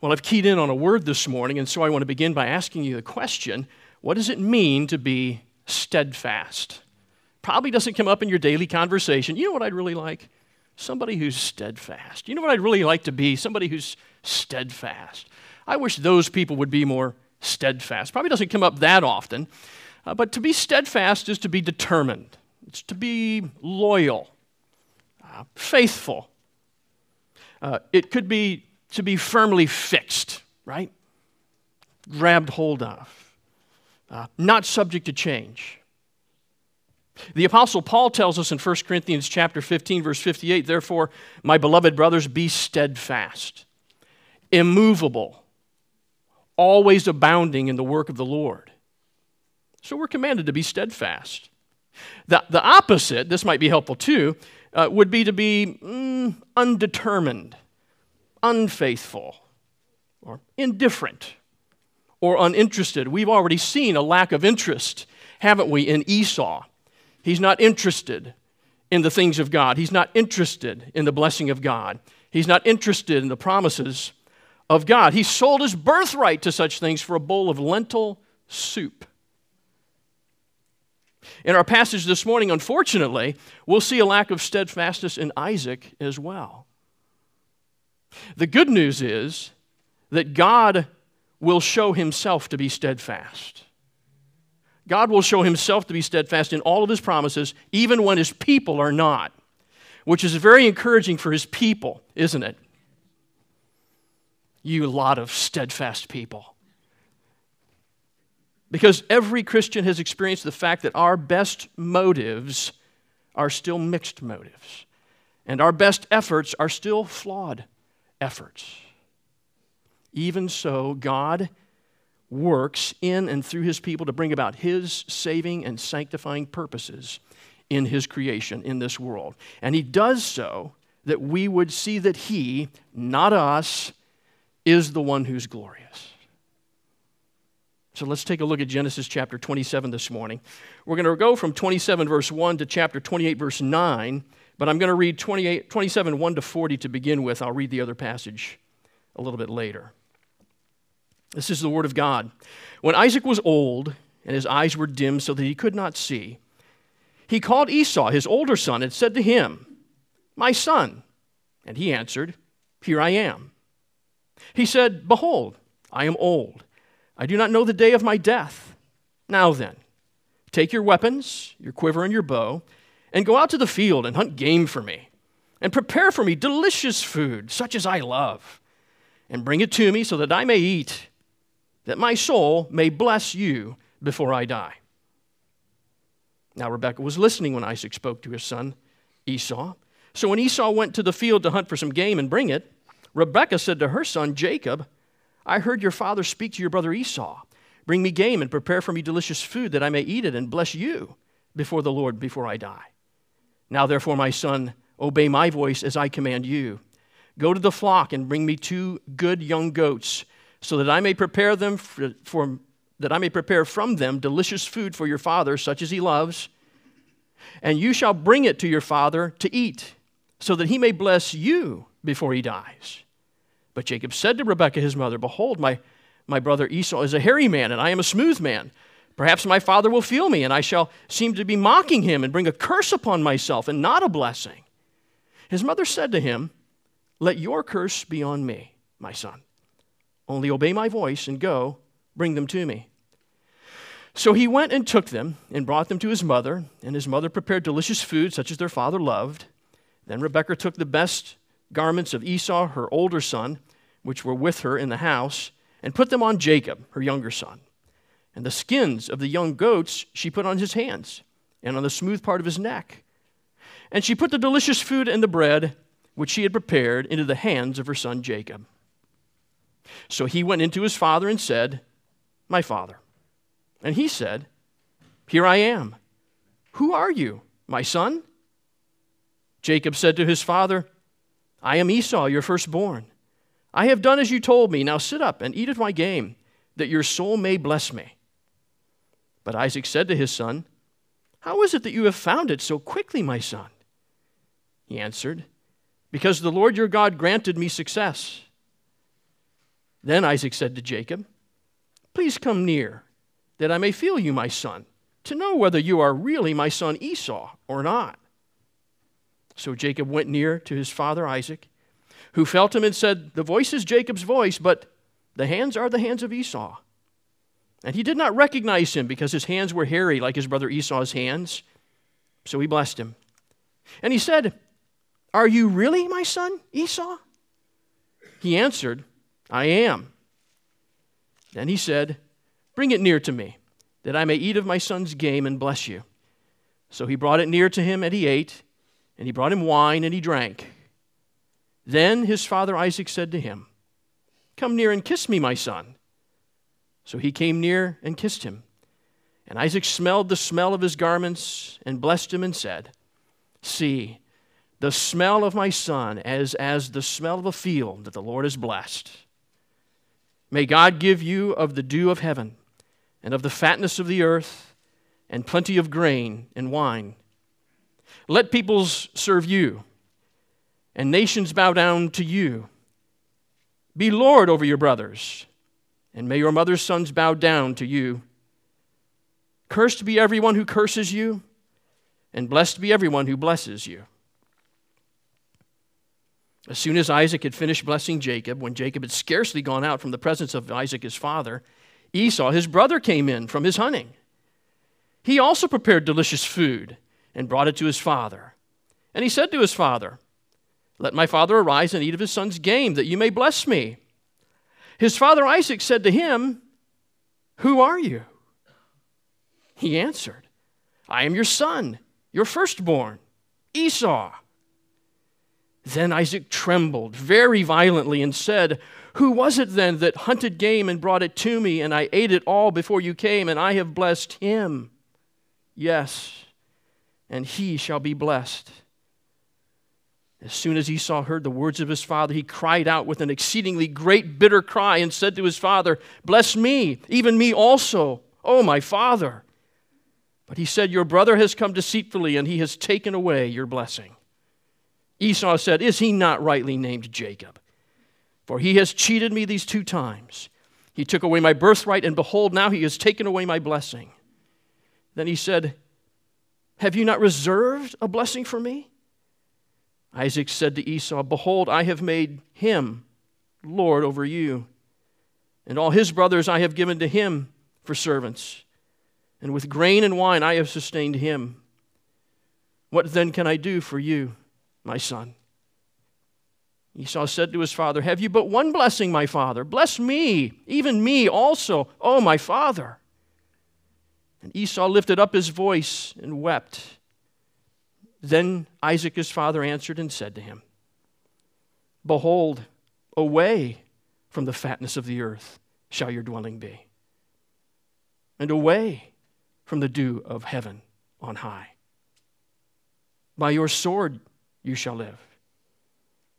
Well, I've keyed in on a word this morning, and so I want to begin by asking you the question what does it mean to be steadfast? Probably doesn't come up in your daily conversation. You know what I'd really like? Somebody who's steadfast. You know what I'd really like to be? Somebody who's steadfast. I wish those people would be more steadfast. Probably doesn't come up that often, uh, but to be steadfast is to be determined, it's to be loyal, uh, faithful. Uh, it could be to be firmly fixed, right? Grabbed hold of, uh, not subject to change. The apostle Paul tells us in 1 Corinthians chapter 15 verse 58, therefore, my beloved brothers, be steadfast, immovable, always abounding in the work of the Lord. So we're commanded to be steadfast. The, the opposite, this might be helpful too, uh, would be to be mm, undetermined, unfaithful, or indifferent, or uninterested. We've already seen a lack of interest, haven't we, in Esau? He's not interested in the things of God, he's not interested in the blessing of God, he's not interested in the promises of God. He sold his birthright to such things for a bowl of lentil soup. In our passage this morning, unfortunately, we'll see a lack of steadfastness in Isaac as well. The good news is that God will show himself to be steadfast. God will show himself to be steadfast in all of his promises, even when his people are not, which is very encouraging for his people, isn't it? You lot of steadfast people. Because every Christian has experienced the fact that our best motives are still mixed motives, and our best efforts are still flawed efforts. Even so, God works in and through his people to bring about his saving and sanctifying purposes in his creation in this world. And he does so that we would see that he, not us, is the one who's glorious. So let's take a look at Genesis chapter 27 this morning. We're going to go from 27 verse 1 to chapter 28 verse 9, but I'm going to read 28, 27 1 to 40 to begin with. I'll read the other passage a little bit later. This is the word of God. When Isaac was old and his eyes were dim so that he could not see, he called Esau, his older son, and said to him, My son. And he answered, Here I am. He said, Behold, I am old. I do not know the day of my death. Now then, take your weapons, your quiver, and your bow, and go out to the field and hunt game for me, and prepare for me delicious food, such as I love, and bring it to me so that I may eat that my soul may bless you before I die. Now, Rebekah was listening when Isaac spoke to his son Esau. So when Esau went to the field to hunt for some game and bring it, Rebekah said to her son Jacob, I heard your father speak to your brother Esau. Bring me game and prepare for me delicious food that I may eat it and bless you before the Lord before I die. Now, therefore, my son, obey my voice as I command you. Go to the flock and bring me two good young goats so that I may prepare them for, for that I may prepare from them delicious food for your father, such as he loves. And you shall bring it to your father to eat, so that he may bless you before he dies. But Jacob said to Rebekah his mother, Behold, my, my brother Esau is a hairy man, and I am a smooth man. Perhaps my father will feel me, and I shall seem to be mocking him and bring a curse upon myself and not a blessing. His mother said to him, Let your curse be on me, my son. Only obey my voice and go, bring them to me. So he went and took them and brought them to his mother, and his mother prepared delicious food such as their father loved. Then Rebekah took the best garments of Esau, her older son, which were with her in the house, and put them on Jacob, her younger son. And the skins of the young goats she put on his hands and on the smooth part of his neck. And she put the delicious food and the bread which she had prepared into the hands of her son Jacob. So he went into his father and said, My father. And he said, Here I am. Who are you, my son? Jacob said to his father, I am Esau, your firstborn. I have done as you told me. Now sit up and eat of my game, that your soul may bless me. But Isaac said to his son, How is it that you have found it so quickly, my son? He answered, Because the Lord your God granted me success. Then Isaac said to Jacob, Please come near, that I may feel you, my son, to know whether you are really my son Esau or not. So Jacob went near to his father Isaac, who felt him and said, The voice is Jacob's voice, but the hands are the hands of Esau. And he did not recognize him because his hands were hairy like his brother Esau's hands. So he blessed him. And he said, Are you really my son, Esau? He answered, I am. Then he said, Bring it near to me, that I may eat of my son's game and bless you. So he brought it near to him, and he ate, and he brought him wine, and he drank. Then his father Isaac said to him, Come near and kiss me, my son. So he came near and kissed him. And Isaac smelled the smell of his garments and blessed him and said, See, the smell of my son as, as the smell of a field that the Lord has blessed. May God give you of the dew of heaven and of the fatness of the earth and plenty of grain and wine. Let peoples serve you and nations bow down to you. Be Lord over your brothers, and may your mother's sons bow down to you. Cursed be everyone who curses you, and blessed be everyone who blesses you. As soon as Isaac had finished blessing Jacob, when Jacob had scarcely gone out from the presence of Isaac his father, Esau, his brother, came in from his hunting. He also prepared delicious food and brought it to his father. And he said to his father, Let my father arise and eat of his son's game, that you may bless me. His father Isaac said to him, Who are you? He answered, I am your son, your firstborn, Esau. Then Isaac trembled very violently and said, Who was it then that hunted game and brought it to me, and I ate it all before you came, and I have blessed him? Yes, and he shall be blessed. As soon as Esau heard the words of his father, he cried out with an exceedingly great, bitter cry and said to his father, Bless me, even me also, O my father. But he said, Your brother has come deceitfully, and he has taken away your blessing. Esau said, Is he not rightly named Jacob? For he has cheated me these two times. He took away my birthright, and behold, now he has taken away my blessing. Then he said, Have you not reserved a blessing for me? Isaac said to Esau, Behold, I have made him Lord over you, and all his brothers I have given to him for servants, and with grain and wine I have sustained him. What then can I do for you? my son. Esau said to his father, Have you but one blessing, my father? Bless me, even me also, oh, my father. And Esau lifted up his voice and wept. Then Isaac, his father, answered and said to him, Behold, away from the fatness of the earth shall your dwelling be, and away from the dew of heaven on high. By your sword you shall live,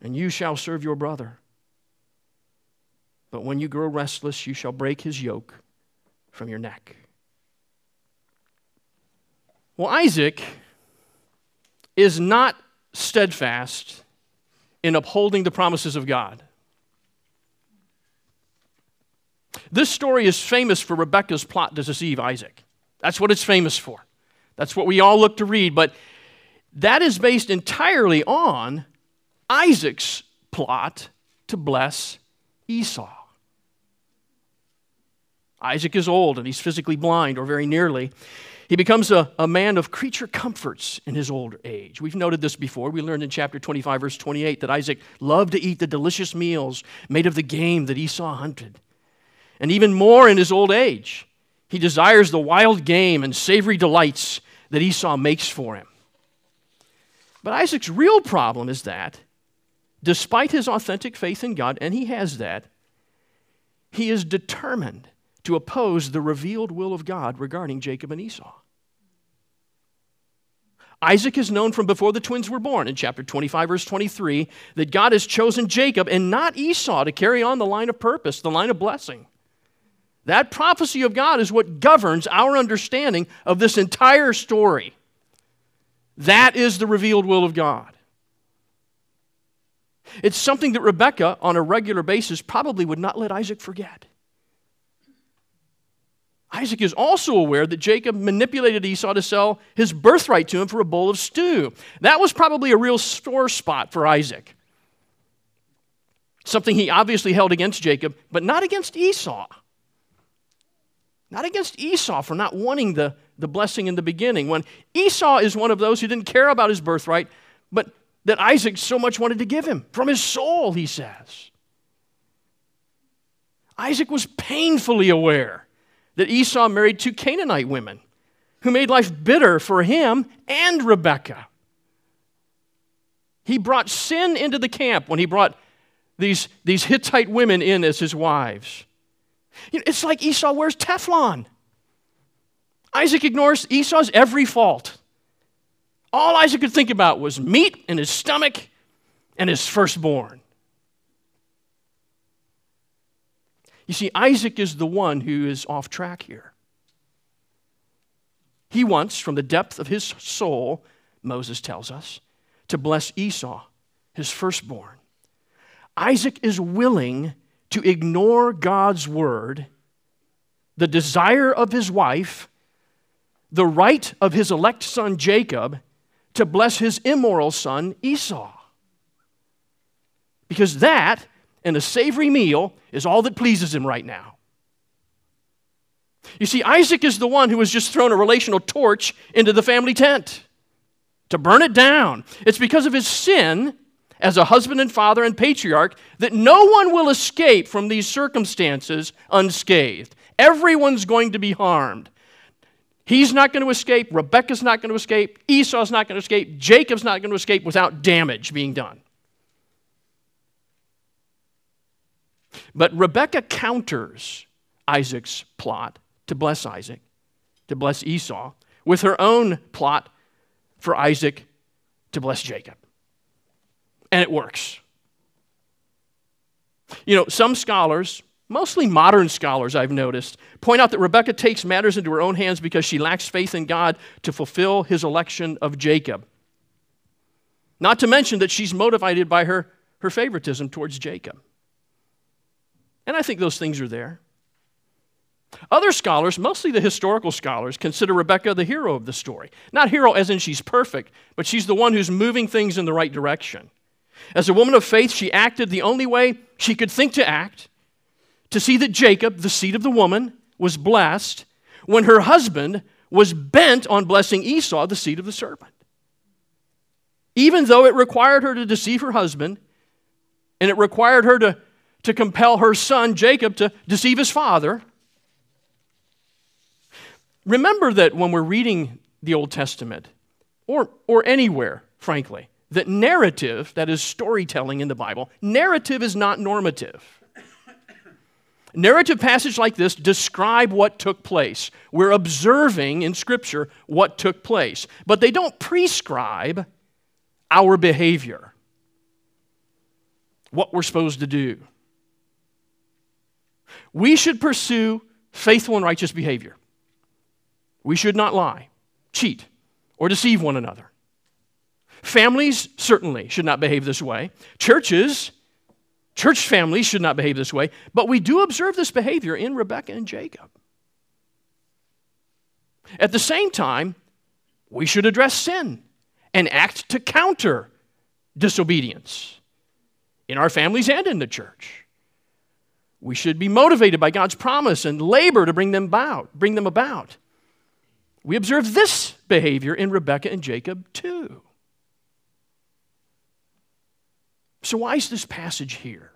and you shall serve your brother. But when you grow restless, you shall break his yoke from your neck. Well, Isaac is not steadfast in upholding the promises of God. This story is famous for Rebekah's plot to deceive Isaac. That's what it's famous for. That's what we all look to read. But that is based entirely on Isaac's plot to bless Esau. Isaac is old and he's physically blind, or very nearly. He becomes a, a man of creature comforts in his old age. We've noted this before. We learned in chapter 25, verse 28, that Isaac loved to eat the delicious meals made of the game that Esau hunted. And even more in his old age, he desires the wild game and savory delights that Esau makes for him. But Isaac's real problem is that, despite his authentic faith in God, and he has that, he is determined to oppose the revealed will of God regarding Jacob and Esau. Isaac is known from before the twins were born in chapter 25, verse 23, that God has chosen Jacob and not Esau to carry on the line of purpose, the line of blessing. That prophecy of God is what governs our understanding of this entire story. That is the revealed will of God. It's something that Rebekah, on a regular basis, probably would not let Isaac forget. Isaac is also aware that Jacob manipulated Esau to sell his birthright to him for a bowl of stew. That was probably a real sore spot for Isaac. Something he obviously held against Jacob, but not against Esau. Not against Esau for not wanting the, the blessing in the beginning. When Esau is one of those who didn't care about his birthright, but that Isaac so much wanted to give him from his soul, he says. Isaac was painfully aware that Esau married two Canaanite women who made life bitter for him and Rebekah. He brought sin into the camp when he brought these, these Hittite women in as his wives. You know, it's like Esau wears Teflon. Isaac ignores Esau's every fault. All Isaac could think about was meat in his stomach and his firstborn. You see, Isaac is the one who is off track here. He wants, from the depth of his soul, Moses tells us, to bless Esau, his firstborn. Isaac is willing to ignore God's word, the desire of his wife, the right of his elect son Jacob to bless his immoral son Esau. Because that and a savory meal is all that pleases him right now. You see, Isaac is the one who has just thrown a relational torch into the family tent to burn it down. It's because of his sin as a husband and father and patriarch that no one will escape from these circumstances unscathed. Everyone's going to be harmed. He's not going to escape. Rebecca's not going to escape. Esau's not going to escape. Jacob's not going to escape without damage being done. But Rebecca counters Isaac's plot to bless Isaac, to bless Esau, with her own plot for Isaac to bless Jacob. And it works. You know, some scholars, mostly modern scholars I've noticed, point out that Rebecca takes matters into her own hands because she lacks faith in God to fulfill his election of Jacob. Not to mention that she's motivated by her, her favoritism towards Jacob. And I think those things are there. Other scholars, mostly the historical scholars, consider Rebecca the hero of the story. Not hero as in she's perfect, but she's the one who's moving things in the right direction. As a woman of faith, she acted the only way she could think to act to see that Jacob, the seed of the woman, was blessed when her husband was bent on blessing Esau, the seed of the serpent. Even though it required her to deceive her husband and it required her to to compel her son Jacob to deceive his father. Remember that when we're reading the Old Testament, or, or anywhere, frankly, that narrative, that is storytelling in the Bible, narrative is not normative. Narrative passages like this describe what took place. We're observing in Scripture what took place, but they don't prescribe our behavior, what we're supposed to do. We should pursue faithful and righteous behavior. We should not lie, cheat, or deceive one another. Families certainly should not behave this way. Churches, church families should not behave this way, but we do observe this behavior in Rebecca and Jacob. At the same time, we should address sin and act to counter disobedience in our families and in the church. We should be motivated by God's promise and labor to bring them about, bring them about. We observe this behavior in Rebekah and Jacob too. So why is this passage here?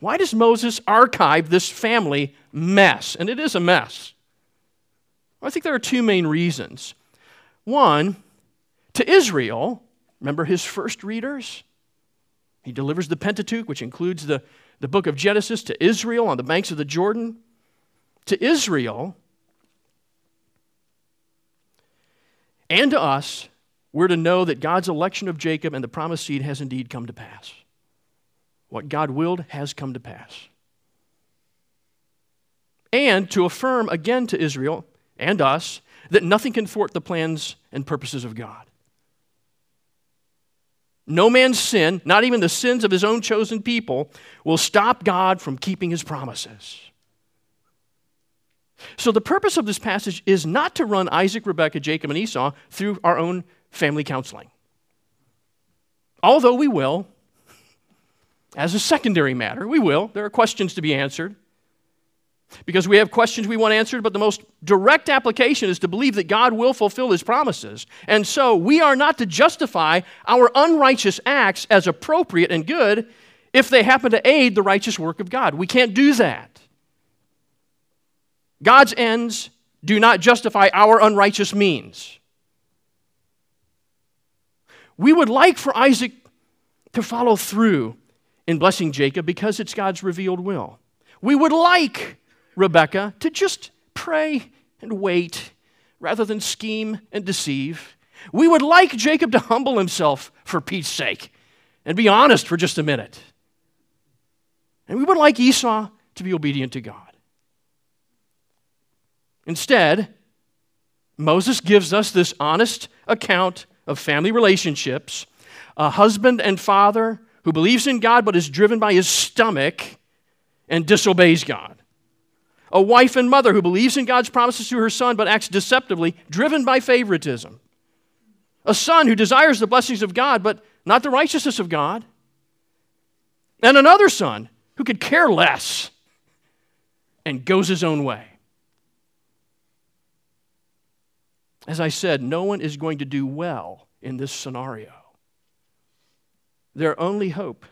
Why does Moses archive this family mess? And it is a mess. I think there are two main reasons. One, to Israel, remember his first readers? He delivers the Pentateuch, which includes the the book of Genesis to Israel on the banks of the Jordan. To Israel and to us, we're to know that God's election of Jacob and the promised seed has indeed come to pass. What God willed has come to pass. And to affirm again to Israel and us that nothing can thwart the plans and purposes of God. No man's sin, not even the sins of his own chosen people, will stop God from keeping his promises. So, the purpose of this passage is not to run Isaac, Rebekah, Jacob, and Esau through our own family counseling. Although we will, as a secondary matter, we will. There are questions to be answered. Because we have questions we want answered, but the most direct application is to believe that God will fulfill his promises. And so we are not to justify our unrighteous acts as appropriate and good if they happen to aid the righteous work of God. We can't do that. God's ends do not justify our unrighteous means. We would like for Isaac to follow through in blessing Jacob because it's God's revealed will. We would like Rebekah to just pray and wait rather than scheme and deceive. We would like Jacob to humble himself for Pete's sake and be honest for just a minute. And we would like Esau to be obedient to God. Instead, Moses gives us this honest account of family relationships a husband and father who believes in God but is driven by his stomach and disobeys God a wife and mother who believes in God's promises to her son but acts deceptively, driven by favoritism, a son who desires the blessings of God but not the righteousness of God, and another son who could care less and goes his own way. As I said, no one is going to do well in this scenario. Their only hope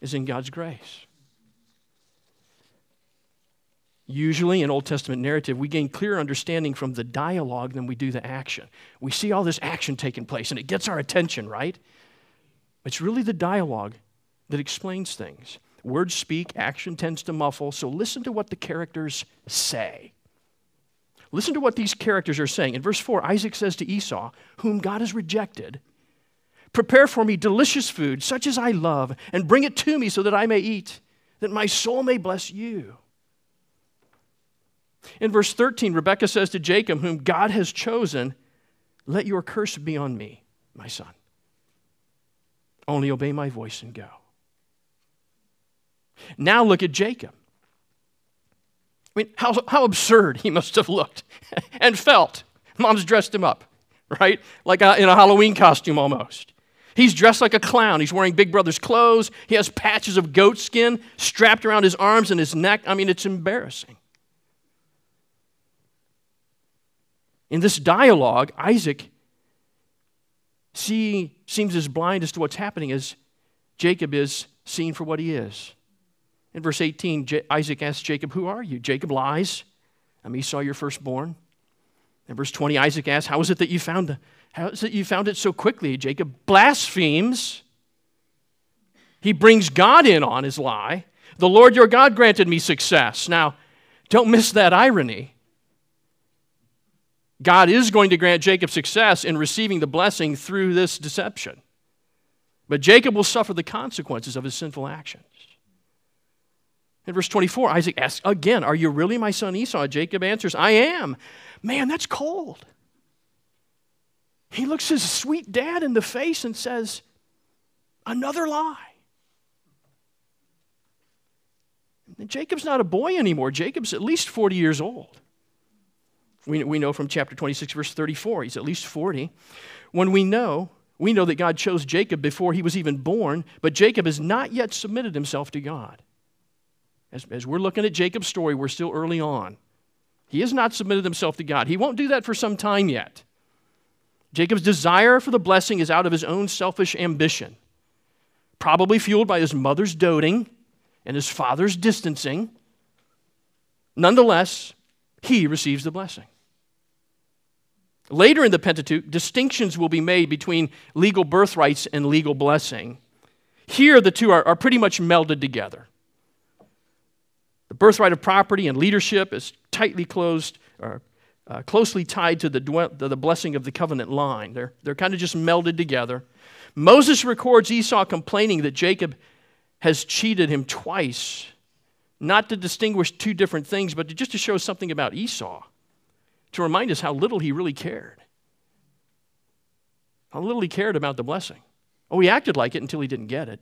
is in God's grace. Usually in Old Testament narrative, we gain clearer understanding from the dialogue than we do the action. We see all this action taking place and it gets our attention, right? It's really the dialogue that explains things. Words speak, action tends to muffle, so listen to what the characters say. Listen to what these characters are saying. In verse 4, Isaac says to Esau, whom God has rejected, Prepare for me delicious food, such as I love, and bring it to me so that I may eat, that my soul may bless you. In verse 13, Rebekah says to Jacob, whom God has chosen, Let your curse be on me, my son. Only obey my voice and go. Now look at Jacob. I mean, how, how absurd he must have looked and felt. Mom's dressed him up, right? Like a, in a Halloween costume almost. He's dressed like a clown. He's wearing Big Brother's clothes. He has patches of goat skin strapped around his arms and his neck. I mean, it's embarrassing. In this dialogue, Isaac see, seems as blind as to what's happening as Jacob is seen for what he is. In verse 18, J- Isaac asks Jacob, Who are you? Jacob lies. I'm Esau, your firstborn. In verse 20, Isaac asks, How is it that you found the, how is it you found it so quickly? Jacob blasphemes. He brings God in on his lie. The Lord your God granted me success. Now, don't miss that irony. God is going to grant Jacob success in receiving the blessing through this deception. But Jacob will suffer the consequences of his sinful actions. In verse 24, Isaac asks again, Are you really my son Esau? Jacob answers, I am. Man, that's cold. He looks his sweet dad in the face and says, Another lie. And Jacob's not a boy anymore. Jacob's at least 40 years old. We, we know from chapter 26, verse 34, he's at least 40. When we know, we know that God chose Jacob before he was even born, but Jacob has not yet submitted himself to God. As, as we're looking at Jacob's story, we're still early on. He has not submitted himself to God. He won't do that for some time yet. Jacob's desire for the blessing is out of his own selfish ambition, probably fueled by his mother's doting and his father's distancing. Nonetheless, he receives the blessing. Later in the Pentateuch, distinctions will be made between legal birthrights and legal blessing. Here, the two are, are pretty much melded together. The birthright of property and leadership is tightly closed, or uh, closely tied to the, to the blessing of the covenant line. They're, they're kind of just melded together. Moses records Esau complaining that Jacob has cheated him twice, not to distinguish two different things, but to just to show something about Esau to remind us how little he really cared. How little he cared about the blessing. Oh, he acted like it until he didn't get it.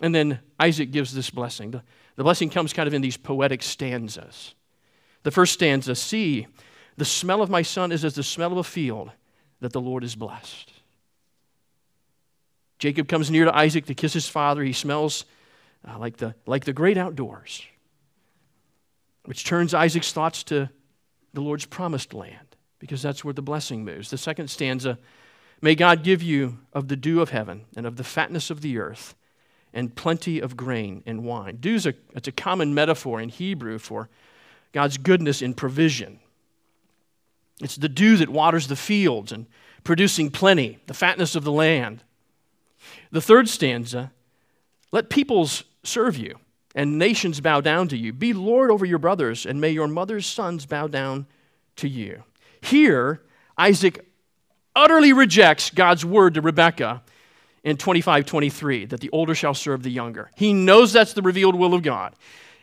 And then Isaac gives this blessing. The, the blessing comes kind of in these poetic stanzas. The first stanza See, the smell of my son is as the smell of a field that the Lord is blessed. Jacob comes near to Isaac to kiss his father. He smells uh, like, the, like the great outdoors, which turns Isaac's thoughts to the Lord's promised land, because that's where the blessing moves. The second stanza May God give you of the dew of heaven and of the fatness of the earth and plenty of grain and wine. Dew's a, it's a common metaphor in Hebrew for God's goodness in provision. It's the dew that waters the fields and producing plenty, the fatness of the land. The third stanza let peoples serve you and nations bow down to you. Be Lord over your brothers, and may your mother's sons bow down to you. Here, Isaac utterly rejects God's word to Rebekah in 25 23 that the older shall serve the younger. He knows that's the revealed will of God.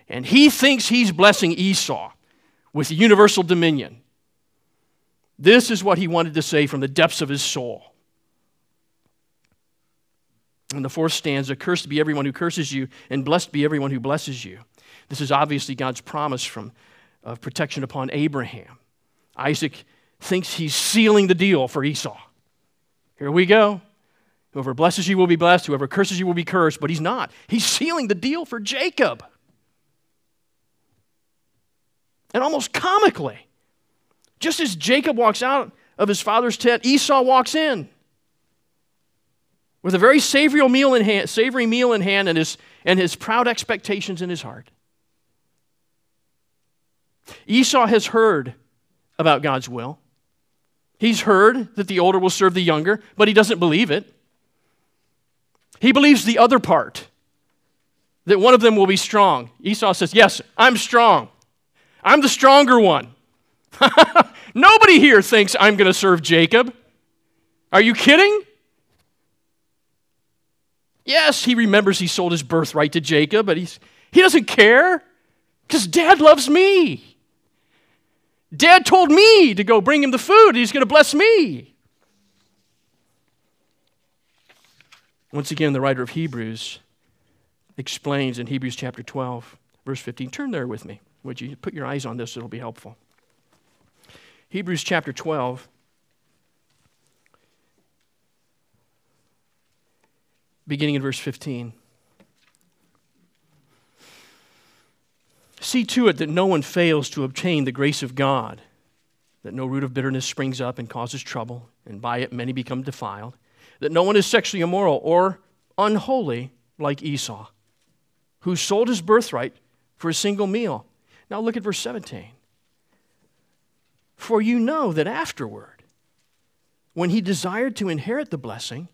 And he thinks he's blessing Esau with universal dominion. This is what he wanted to say from the depths of his soul. And the fourth stanza Cursed be everyone who curses you, and blessed be everyone who blesses you. This is obviously God's promise from, of protection upon Abraham. Isaac thinks he's sealing the deal for Esau. Here we go. Whoever blesses you will be blessed, whoever curses you will be cursed, but he's not. He's sealing the deal for Jacob. And almost comically, just as Jacob walks out of his father's tent, Esau walks in with a very savory meal in hand, savory meal in hand and his, and his proud expectations in his heart. Esau has heard about God's will. He's heard that the older will serve the younger, but he doesn't believe it. He believes the other part, that one of them will be strong. Esau says, Yes, I'm strong. I'm the stronger one. Nobody here thinks I'm going to serve Jacob. Are you kidding? Yes, he remembers he sold his birthright to Jacob, but he's, he doesn't care because dad loves me. Dad told me to go bring him the food. He's going to bless me. Once again, the writer of Hebrews explains in Hebrews chapter 12, verse 15. Turn there with me. Would you put your eyes on this? It'll be helpful. Hebrews chapter 12. Beginning in verse 15. See to it that no one fails to obtain the grace of God, that no root of bitterness springs up and causes trouble, and by it many become defiled that no one is sexually immoral or unholy like Esau, who sold his birthright for a single meal. Now look at verse 17. For you know that afterward, when he desired to inherit the blessing,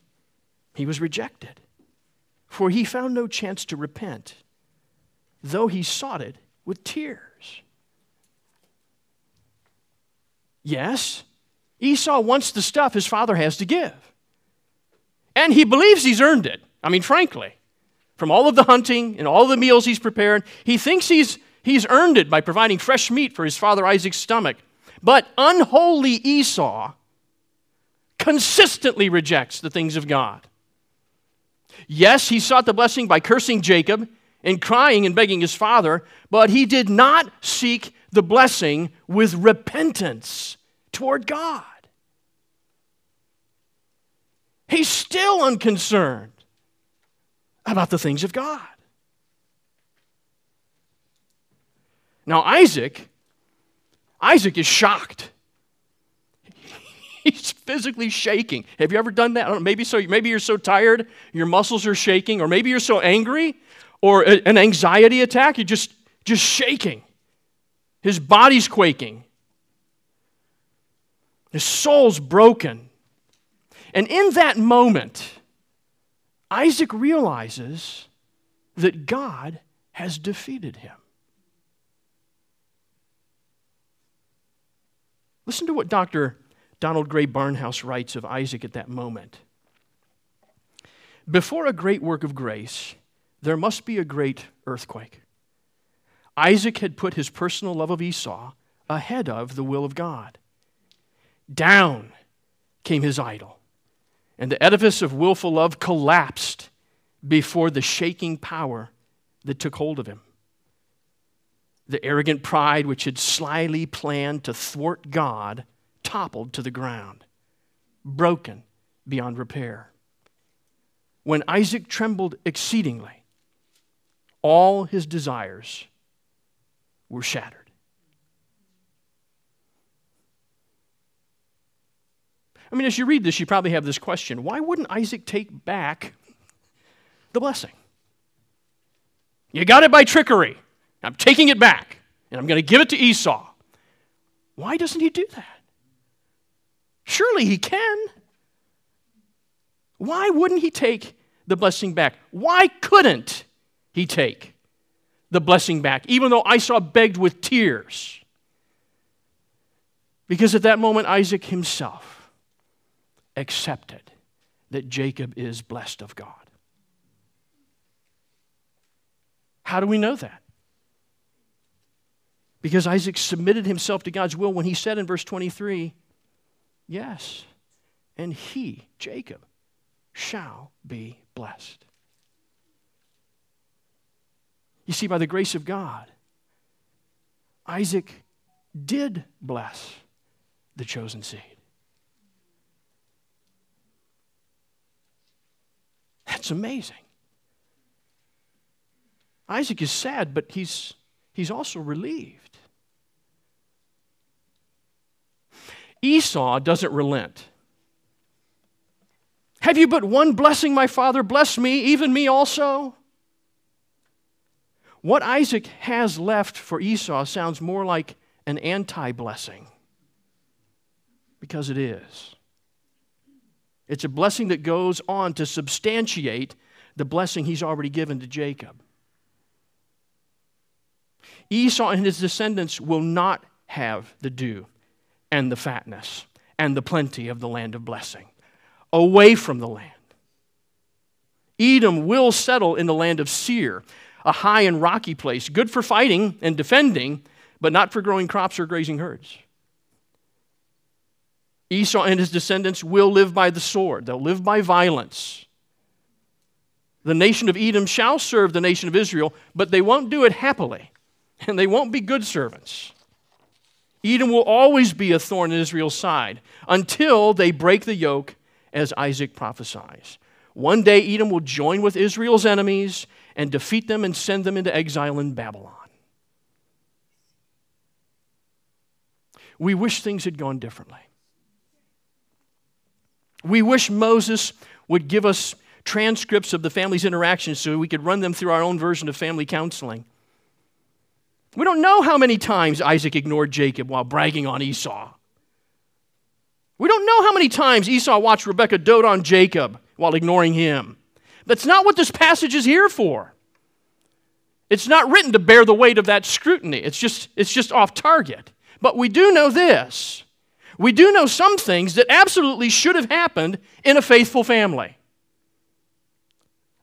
he was rejected. For he found no chance to repent, though he sought it with tears. Yes, Esau wants the stuff his father has to give. And he believes he's earned it. I mean, frankly, from all of the hunting and all the meals he's prepared, he thinks he's, he's earned it by providing fresh meat for his father Isaac's stomach. But unholy Esau consistently rejects the things of God. Yes, he sought the blessing by cursing Jacob and crying and begging his father, but he did not seek the blessing with repentance toward God. He's still unconcerned about the things of God. Now, Isaac, Isaac is shocked. He's physically shaking. Have you ever done that? maybe so. Maybe you're so tired, your muscles are shaking, or maybe you're so angry, or a, an anxiety attack, you're just just shaking. His body's quaking. His soul's broken. And in that moment, Isaac realizes that God has defeated him. Listen to what Dr. Donald Grey Barnhouse writes of Isaac at that moment. Before a great work of grace, there must be a great earthquake. Isaac had put his personal love of Esau ahead of the will of God. Down came his idol. And the edifice of willful love collapsed before the shaking power that took hold of him. The arrogant pride which had slyly planned to thwart God toppled to the ground, broken beyond repair. When Isaac trembled exceedingly, all his desires were shattered. I mean, as you read this, you probably have this question why wouldn't Isaac take back the blessing? You got it by trickery. I'm taking it back, and I'm going to give it to Esau. Why doesn't he do that? Surely he can. Why wouldn't he take the blessing back? Why couldn't he take the blessing back, even though Esau begged with tears? Because at that moment, Isaac himself accepted that Jacob is blessed of God. How do we know that? Because Isaac submitted himself to God's will when he said in verse 23, Yes, and he, Jacob, shall be blessed. You see, by the grace of God, Isaac did bless the chosen seed. That's amazing. Isaac is sad, but he's, he's also relieved. Esau doesn't relent. Have you but one blessing, my father? Bless me, even me also. What Isaac has left for Esau sounds more like an anti blessing because it is. It's a blessing that goes on to substantiate the blessing he's already given to Jacob. Esau and his descendants will not have the dew and the fatness and the plenty of the land of blessing away from the land. Edom will settle in the land of Seir, a high and rocky place, good for fighting and defending, but not for growing crops or grazing herds. Esau and his descendants will live by the sword, they'll live by violence. The nation of Edom shall serve the nation of Israel, but they won't do it happily, and they won't be good servants. Edom will always be a thorn in Israel's side until they break the yoke, as Isaac prophesies. One day, Edom will join with Israel's enemies and defeat them and send them into exile in Babylon. We wish things had gone differently. We wish Moses would give us transcripts of the family's interactions so we could run them through our own version of family counseling. We don't know how many times Isaac ignored Jacob while bragging on Esau. We don't know how many times Esau watched Rebekah dote on Jacob while ignoring him. That's not what this passage is here for. It's not written to bear the weight of that scrutiny. It's just, it's just off target. But we do know this. We do know some things that absolutely should have happened in a faithful family.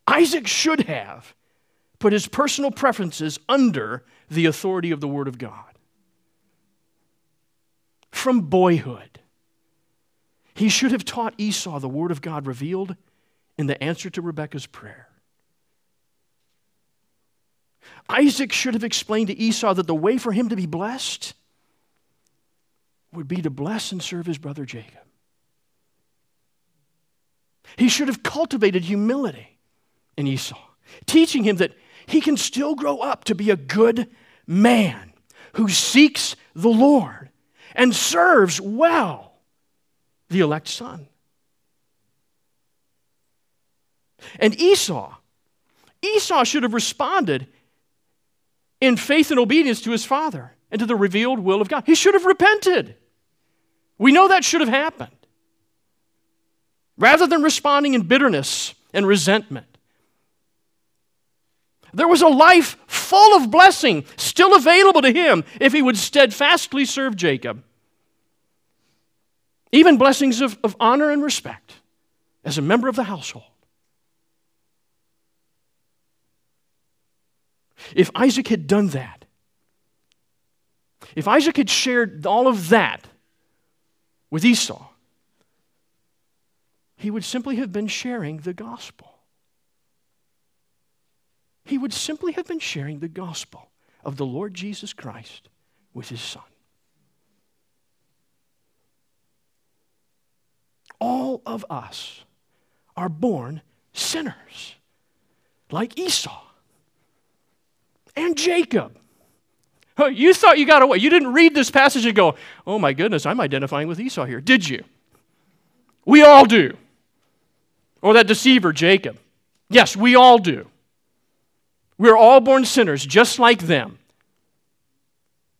Isaac should have put his personal preferences under the authority of the Word of God. From boyhood, he should have taught Esau the Word of God revealed in the answer to Rebekah's prayer. Isaac should have explained to Esau that the way for him to be blessed would be to bless and serve his brother Jacob. He should have cultivated humility in Esau, teaching him that he can still grow up to be a good man who seeks the Lord and serves well the elect son. And Esau, Esau should have responded in faith and obedience to his father and to the revealed will of God. He should have repented. We know that should have happened. Rather than responding in bitterness and resentment, there was a life full of blessing still available to him if he would steadfastly serve Jacob. Even blessings of, of honor and respect as a member of the household. If Isaac had done that, if Isaac had shared all of that with Esau, he would simply have been sharing the gospel. He would simply have been sharing the gospel of the Lord Jesus Christ with his son. All of us are born sinners, like Esau and Jacob. You thought you got away. You didn't read this passage and go, oh my goodness, I'm identifying with Esau here. Did you? We all do. Or that deceiver, Jacob. Yes, we all do. We're all born sinners, just like them.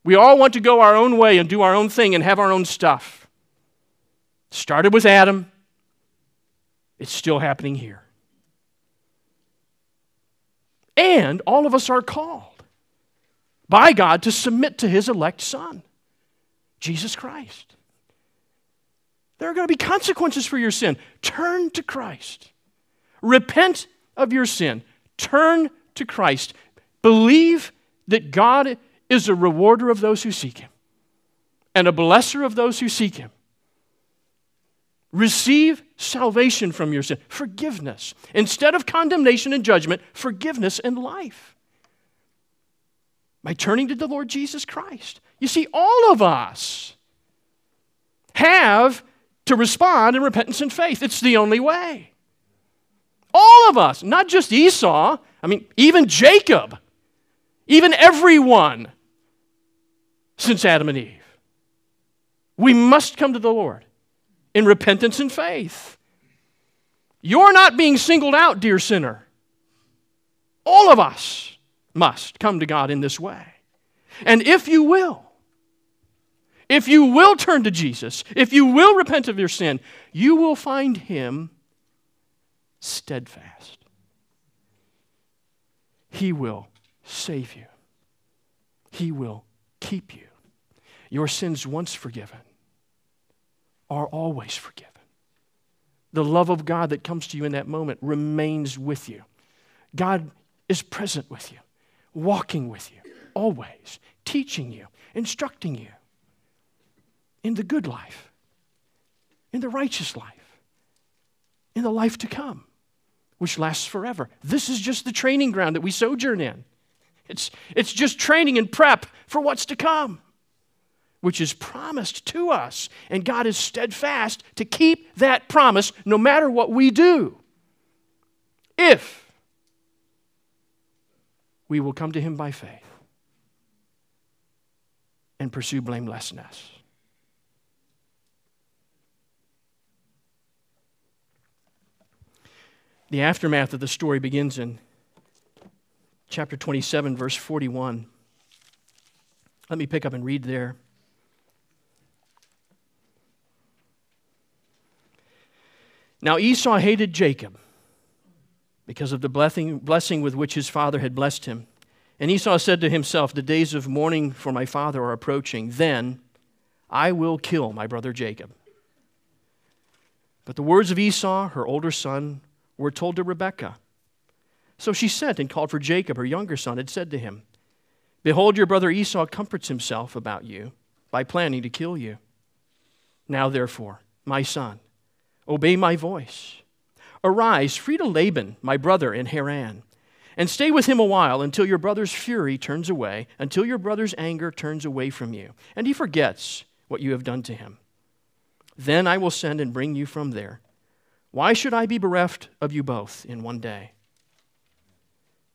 We all want to go our own way and do our own thing and have our own stuff. Started with Adam, it's still happening here. And all of us are called by God to submit to his elect Son, Jesus Christ. There are going to be consequences for your sin. Turn to Christ. Repent of your sin. Turn to Christ. Believe that God is a rewarder of those who seek him and a blesser of those who seek him. Receive salvation from your sin, forgiveness. Instead of condemnation and judgment, forgiveness and life. By turning to the Lord Jesus Christ. You see, all of us have to respond in repentance and faith. It's the only way. All of us, not just Esau, I mean, even Jacob, even everyone since Adam and Eve. We must come to the Lord in repentance and faith. You're not being singled out, dear sinner. All of us must come to God in this way. And if you will, if you will turn to Jesus, if you will repent of your sin, you will find Him steadfast. He will save you, He will keep you. Your sins once forgiven are always forgiven. The love of God that comes to you in that moment remains with you. God is present with you, walking with you, always, teaching you, instructing you in the good life, in the righteous life, in the life to come, which lasts forever. This is just the training ground that we sojourn in. It's, it's just training and prep for what's to come which is promised to us. And God is steadfast to keep that promise no matter what we do. If we will come to Him by faith and pursue blamelessness. The aftermath of the story begins in chapter 27, verse 41. Let me pick up and read there. Now Esau hated Jacob because of the blessing, blessing with which his father had blessed him. And Esau said to himself, The days of mourning for my father are approaching. Then I will kill my brother Jacob. But the words of Esau, her older son, were told to Rebekah. So she sent and called for Jacob, her younger son, and said to him, Behold, your brother Esau comforts himself about you by planning to kill you. Now, therefore, my son, Obey my voice. Arise, flee to Laban, my brother in Haran, and stay with him a while until your brother's fury turns away, until your brother's anger turns away from you, and he forgets what you have done to him. Then I will send and bring you from there. Why should I be bereft of you both in one day?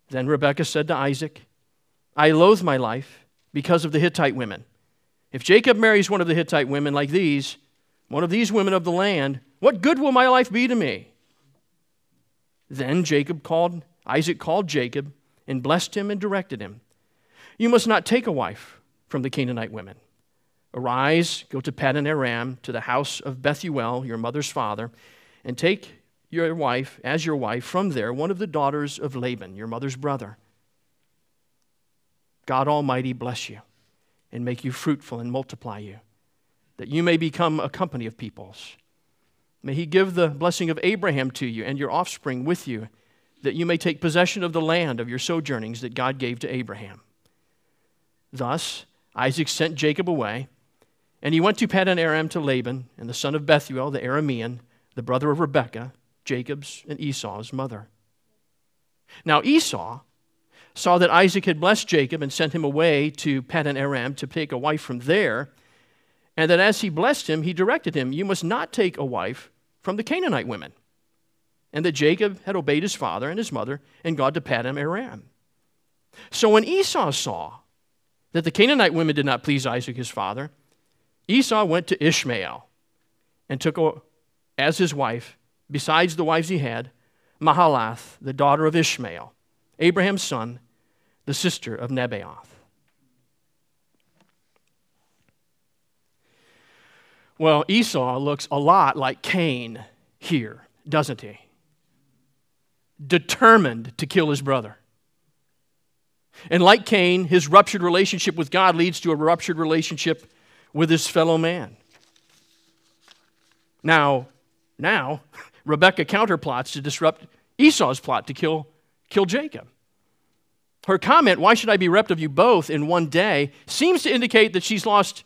Then Rebekah said to Isaac, I loathe my life because of the Hittite women. If Jacob marries one of the Hittite women like these, one of these women of the land, what good will my life be to me? Then Jacob called, Isaac called Jacob and blessed him and directed him. You must not take a wife from the Canaanite women. Arise, go to Paddan Aram, to the house of Bethuel, your mother's father, and take your wife as your wife from there, one of the daughters of Laban, your mother's brother. God Almighty bless you and make you fruitful and multiply you that you may become a company of peoples. May he give the blessing of Abraham to you and your offspring with you, that you may take possession of the land of your sojournings that God gave to Abraham. Thus, Isaac sent Jacob away, and he went to Paddan Aram to Laban, and the son of Bethuel, the Aramean, the brother of Rebekah, Jacob's and Esau's mother. Now Esau saw that Isaac had blessed Jacob and sent him away to Paddan Aram to take a wife from there, and that as he blessed him, he directed him, You must not take a wife from the Canaanite women. And that Jacob had obeyed his father and his mother and gone to Paddan Aram. So when Esau saw that the Canaanite women did not please Isaac his father, Esau went to Ishmael and took a, as his wife, besides the wives he had, Mahalath, the daughter of Ishmael, Abraham's son, the sister of Nebaioth. Well, Esau looks a lot like Cain here, doesn't he? Determined to kill his brother. And like Cain, his ruptured relationship with God leads to a ruptured relationship with his fellow man. Now, now, Rebecca counterplots to disrupt Esau's plot to kill, kill Jacob. Her comment, Why should I be repped of you both in one day, seems to indicate that she's lost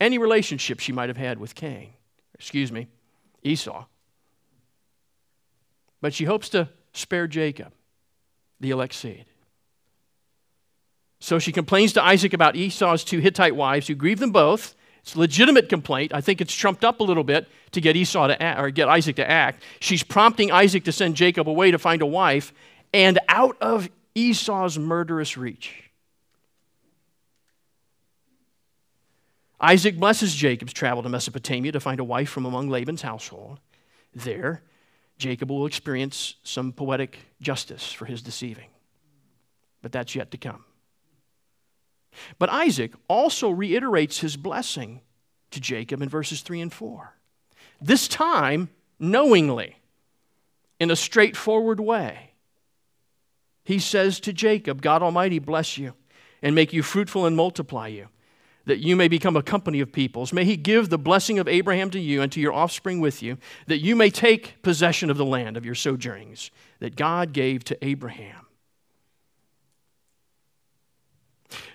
any relationship she might have had with Cain, excuse me, Esau. But she hopes to spare Jacob, the elect seed. So she complains to Isaac about Esau's two Hittite wives who grieve them both. It's a legitimate complaint. I think it's trumped up a little bit to get Esau to act, or get Isaac to act. She's prompting Isaac to send Jacob away to find a wife, and out of Esau's murderous reach. Isaac blesses Jacob's travel to Mesopotamia to find a wife from among Laban's household. There, Jacob will experience some poetic justice for his deceiving. But that's yet to come. But Isaac also reiterates his blessing to Jacob in verses 3 and 4. This time, knowingly, in a straightforward way. He says to Jacob, God Almighty bless you and make you fruitful and multiply you, that you may become a company of peoples. May He give the blessing of Abraham to you and to your offspring with you, that you may take possession of the land of your sojournings that God gave to Abraham.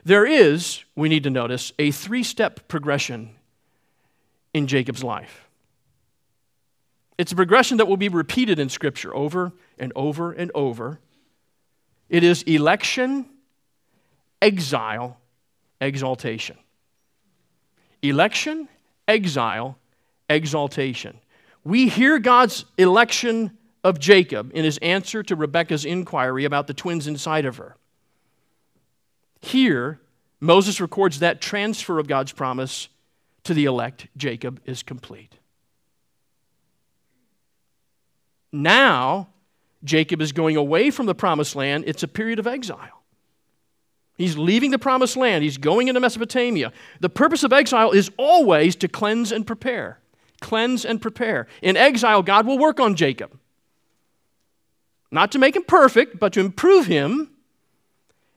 There is, we need to notice, a three step progression in Jacob's life. It's a progression that will be repeated in Scripture over and over and over. It is election, exile, exaltation. Election, exile, exaltation. We hear God's election of Jacob in his answer to Rebekah's inquiry about the twins inside of her. Here, Moses records that transfer of God's promise to the elect, Jacob, is complete. Now, Jacob is going away from the promised land. It's a period of exile. He's leaving the promised land, he's going into Mesopotamia. The purpose of exile is always to cleanse and prepare. Cleanse and prepare. In exile, God will work on Jacob. Not to make him perfect, but to improve him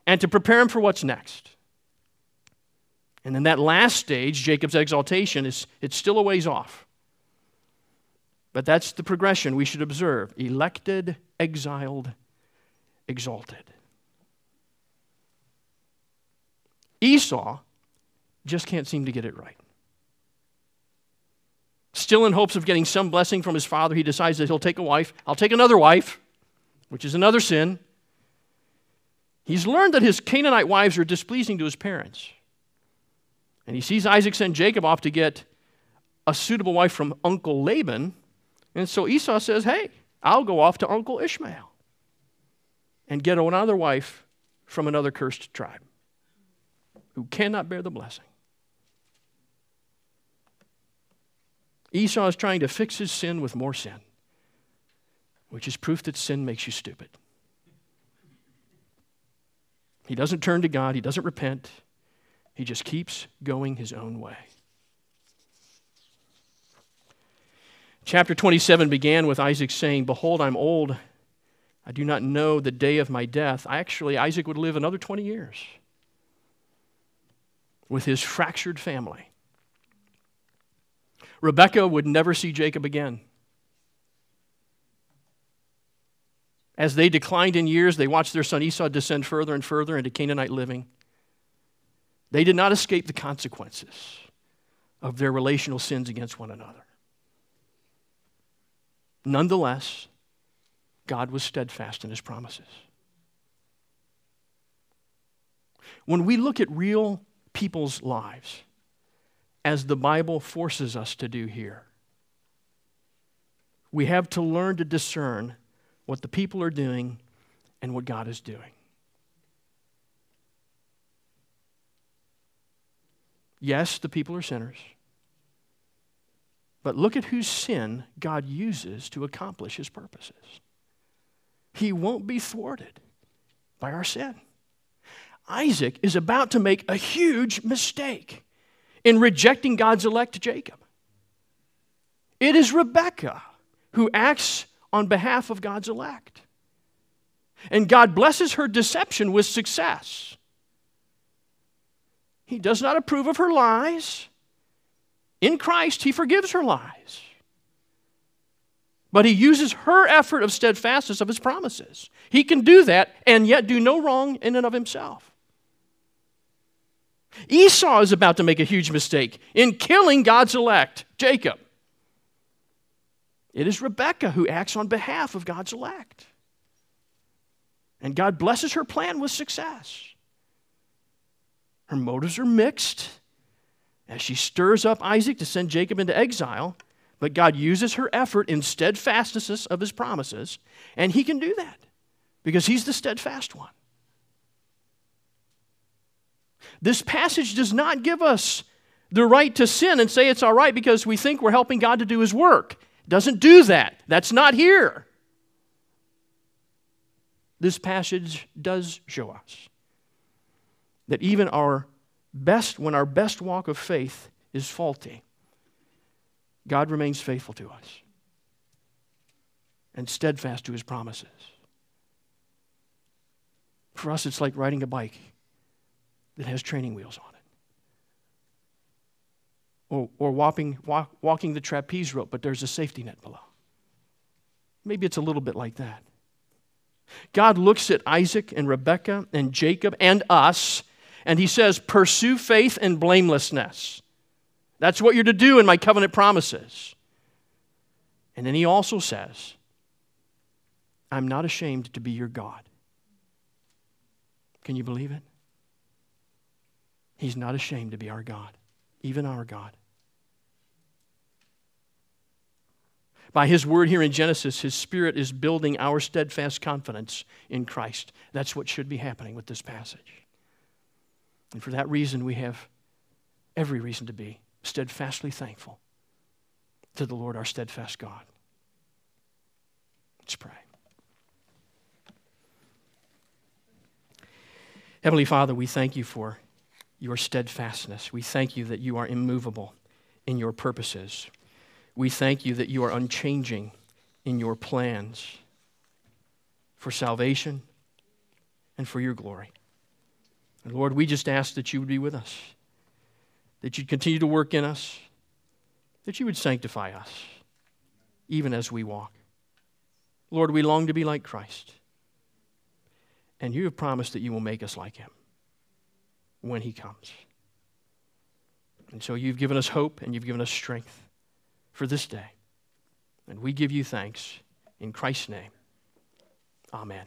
and to prepare him for what's next. And then that last stage, Jacob's exaltation, is it's still a ways off. But that's the progression we should observe elected, exiled, exalted. Esau just can't seem to get it right. Still in hopes of getting some blessing from his father, he decides that he'll take a wife. I'll take another wife, which is another sin. He's learned that his Canaanite wives are displeasing to his parents. And he sees Isaac send Jacob off to get a suitable wife from Uncle Laban. And so Esau says, Hey, I'll go off to Uncle Ishmael and get another wife from another cursed tribe who cannot bear the blessing. Esau is trying to fix his sin with more sin, which is proof that sin makes you stupid. He doesn't turn to God, he doesn't repent, he just keeps going his own way. Chapter 27 began with Isaac saying, Behold, I'm old. I do not know the day of my death. I Actually, Isaac would live another 20 years with his fractured family. Rebekah would never see Jacob again. As they declined in years, they watched their son Esau descend further and further into Canaanite living. They did not escape the consequences of their relational sins against one another. Nonetheless, God was steadfast in his promises. When we look at real people's lives, as the Bible forces us to do here, we have to learn to discern what the people are doing and what God is doing. Yes, the people are sinners. But look at whose sin God uses to accomplish his purposes. He won't be thwarted by our sin. Isaac is about to make a huge mistake in rejecting God's elect Jacob. It is Rebekah who acts on behalf of God's elect. And God blesses her deception with success. He does not approve of her lies. In Christ, He forgives her lies. But He uses her effort of steadfastness of His promises. He can do that and yet do no wrong in and of Himself. Esau is about to make a huge mistake in killing God's elect, Jacob. It is Rebecca who acts on behalf of God's elect. And God blesses her plan with success. Her motives are mixed as she stirs up Isaac to send Jacob into exile, but God uses her effort in steadfastness of his promises, and he can do that because he's the steadfast one. This passage does not give us the right to sin and say it's all right because we think we're helping God to do his work. Doesn't do that. That's not here. This passage does show us that even our best, when our best walk of faith is faulty, God remains faithful to us and steadfast to his promises. For us, it's like riding a bike that has training wheels on. Or, or walk, walking the trapeze rope, but there's a safety net below. Maybe it's a little bit like that. God looks at Isaac and Rebekah and Jacob and us, and he says, Pursue faith and blamelessness. That's what you're to do in my covenant promises. And then he also says, I'm not ashamed to be your God. Can you believe it? He's not ashamed to be our God, even our God. By his word here in Genesis, his spirit is building our steadfast confidence in Christ. That's what should be happening with this passage. And for that reason, we have every reason to be steadfastly thankful to the Lord, our steadfast God. Let's pray. Heavenly Father, we thank you for your steadfastness. We thank you that you are immovable in your purposes. We thank you that you are unchanging in your plans for salvation and for your glory. And Lord, we just ask that you would be with us, that you'd continue to work in us, that you would sanctify us, even as we walk. Lord, we long to be like Christ. And you have promised that you will make us like him when he comes. And so you've given us hope and you've given us strength for this day. And we give you thanks in Christ's name. Amen.